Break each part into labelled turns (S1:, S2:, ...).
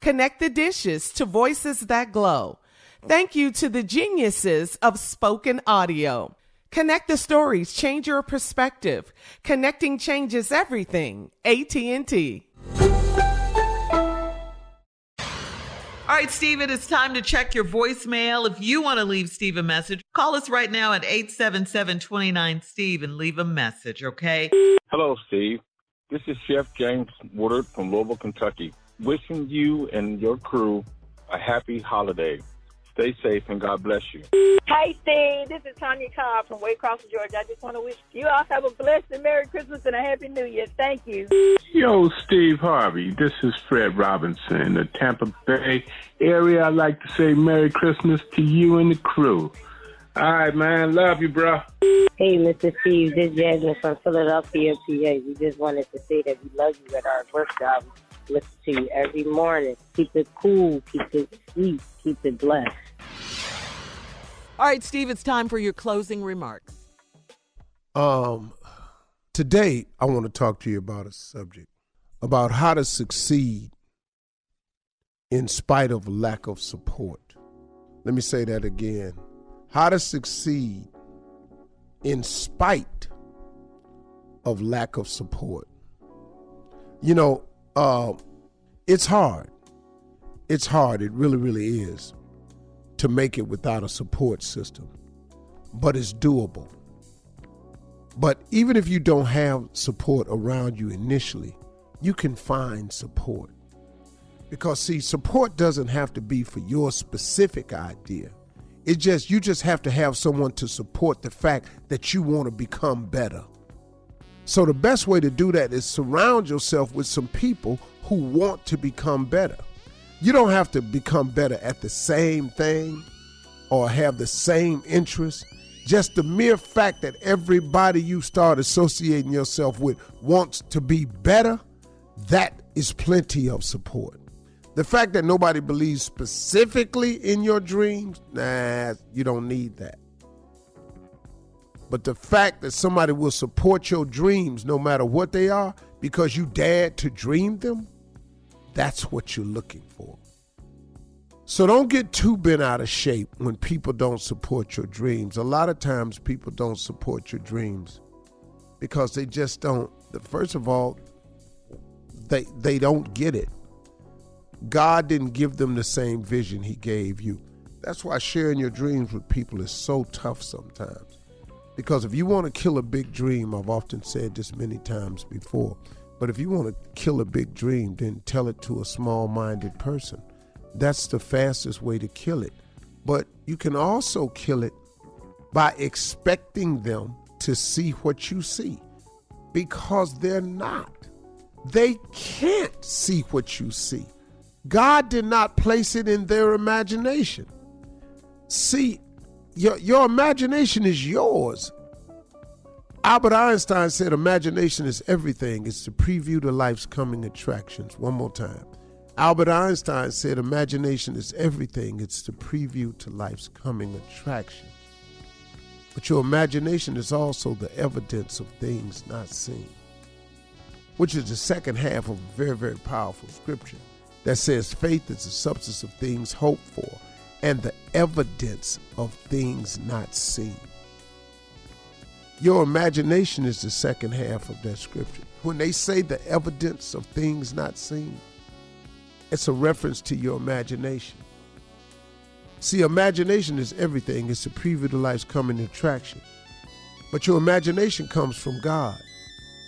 S1: Connect the dishes to voices that glow. Thank you to the geniuses of spoken audio. Connect the stories, change your perspective. Connecting changes everything. AT&T.
S2: All right, Stephen, it's time to check your voicemail. If you want to leave Steve a message, call us right now at 877-29-STEVE and leave a message, okay?
S3: Hello, Steve. This is Chef James Woodard from Louisville, Kentucky. Wishing you and your crew a happy holiday. Stay safe and God bless you.
S4: Hey, Steve. This is Tanya Cobb from Waycross, Georgia. I just want to wish you all have a blessed and Merry Christmas and a Happy New Year. Thank you.
S5: Yo, Steve Harvey. This is Fred Robinson, the Tampa Bay area. I'd like to say Merry Christmas to you and the crew. All right, man. Love you, bro.
S6: Hey, Mr. Steve. This is Jasmine from Philadelphia, PA. We just wanted to say that we love you at our work job. Listen to you every morning. Keep it cool. Keep it sweet. Keep it blessed.
S2: All right, Steve, it's time for your closing remarks.
S7: Um, today I want to talk to you about a subject about how to succeed in spite of lack of support. Let me say that again. How to succeed in spite of lack of support. You know, uh, it's hard. It's hard. It really, really is to make it without a support system, but it's doable. But even if you don't have support around you initially, you can find support. Because see, support doesn't have to be for your specific idea. It just you just have to have someone to support the fact that you want to become better. So the best way to do that is surround yourself with some people who want to become better. You don't have to become better at the same thing or have the same interests. Just the mere fact that everybody you start associating yourself with wants to be better, that is plenty of support. The fact that nobody believes specifically in your dreams, nah, you don't need that. But the fact that somebody will support your dreams no matter what they are because you dared to dream them, that's what you're looking for. So don't get too bent out of shape when people don't support your dreams. A lot of times people don't support your dreams because they just don't first of all they they don't get it. God didn't give them the same vision he gave you. That's why sharing your dreams with people is so tough sometimes. Because if you want to kill a big dream, I've often said this many times before, but if you want to kill a big dream, then tell it to a small minded person. That's the fastest way to kill it. But you can also kill it by expecting them to see what you see because they're not. They can't see what you see. God did not place it in their imagination. See, your, your imagination is yours. Albert Einstein said imagination is everything. It's the preview to life's coming attractions. One more time. Albert Einstein said imagination is everything. It's the preview to life's coming attractions. But your imagination is also the evidence of things not seen, which is the second half of a very, very powerful scripture that says faith is the substance of things hoped for and the evidence of things not seen. Your imagination is the second half of that scripture. When they say the evidence of things not seen, it's a reference to your imagination. See, imagination is everything. It's a preview to life's coming attraction. But your imagination comes from God.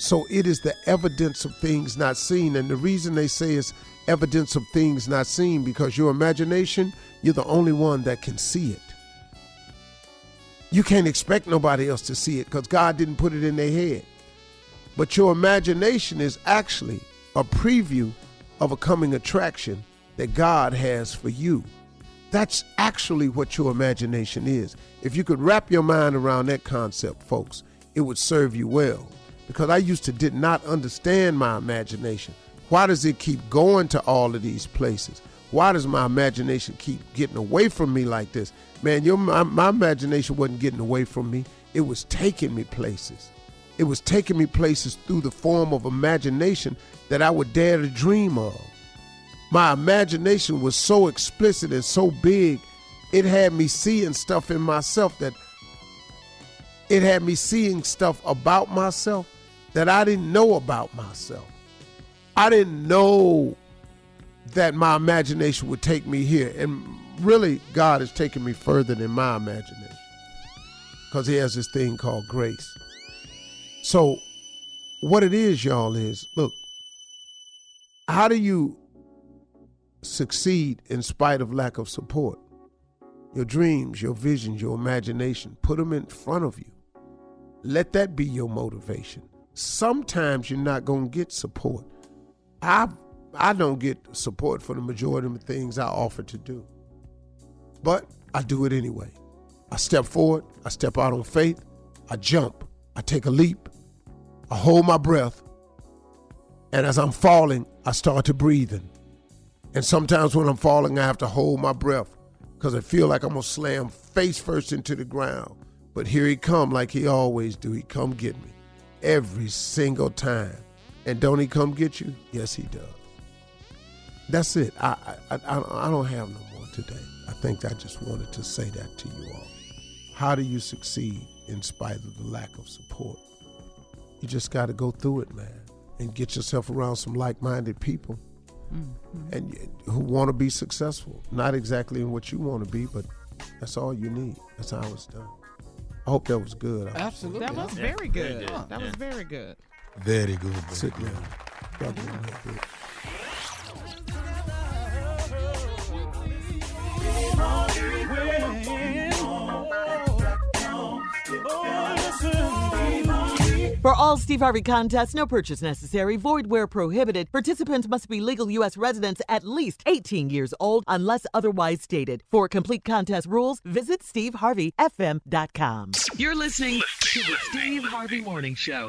S7: So it is the evidence of things not seen. And the reason they say it's evidence of things not seen because your imagination, you're the only one that can see it. You can't expect nobody else to see it because God didn't put it in their head. But your imagination is actually a preview of a coming attraction that God has for you. That's actually what your imagination is. If you could wrap your mind around that concept, folks, it would serve you well. Because I used to did not understand my imagination. Why does it keep going to all of these places? Why does my imagination keep getting away from me like this? Man, your my, my imagination wasn't getting away from me. It was taking me places. It was taking me places through the form of imagination that I would dare to dream of. My imagination was so explicit and so big, it had me seeing stuff in myself that it had me seeing stuff about myself that I didn't know about myself. I didn't know that my imagination would take me here. And really, God has taken me further than my imagination because He has this thing called grace. So, what it is, y'all, is look, how do you succeed in spite of lack of support? Your dreams, your visions, your imagination, put them in front of you. Let that be your motivation. Sometimes you're not going to get support. I I don't get support for the majority of the things I offer to do. But I do it anyway. I step forward, I step out on faith, I jump, I take a leap, I hold my breath, and as I'm falling, I start to breathing. And sometimes when I'm falling, I have to hold my breath because I feel like I'm gonna slam face first into the ground. But here he come like he always do. He come get me every single time. And don't he come get you? Yes, he does. That's it. I I, I, I don't have no more today. I think I just wanted to say that to you all. How do you succeed in spite of the lack of support? You just got to go through it, man, and get yourself around some like-minded people mm-hmm. and who want to be successful. Not exactly in what you want to be, but that's all you need. That's how it's done. I hope that was good.
S8: Absolutely, that was very good. Very good. That was very good.
S9: Very good.
S7: Sit down.
S2: For all Steve Harvey contests, no purchase necessary, void where prohibited. Participants must be legal U.S. residents at least 18 years old unless otherwise stated. For complete contest rules, visit SteveHarveyFM.com. You're listening to the Steve Harvey Morning Show.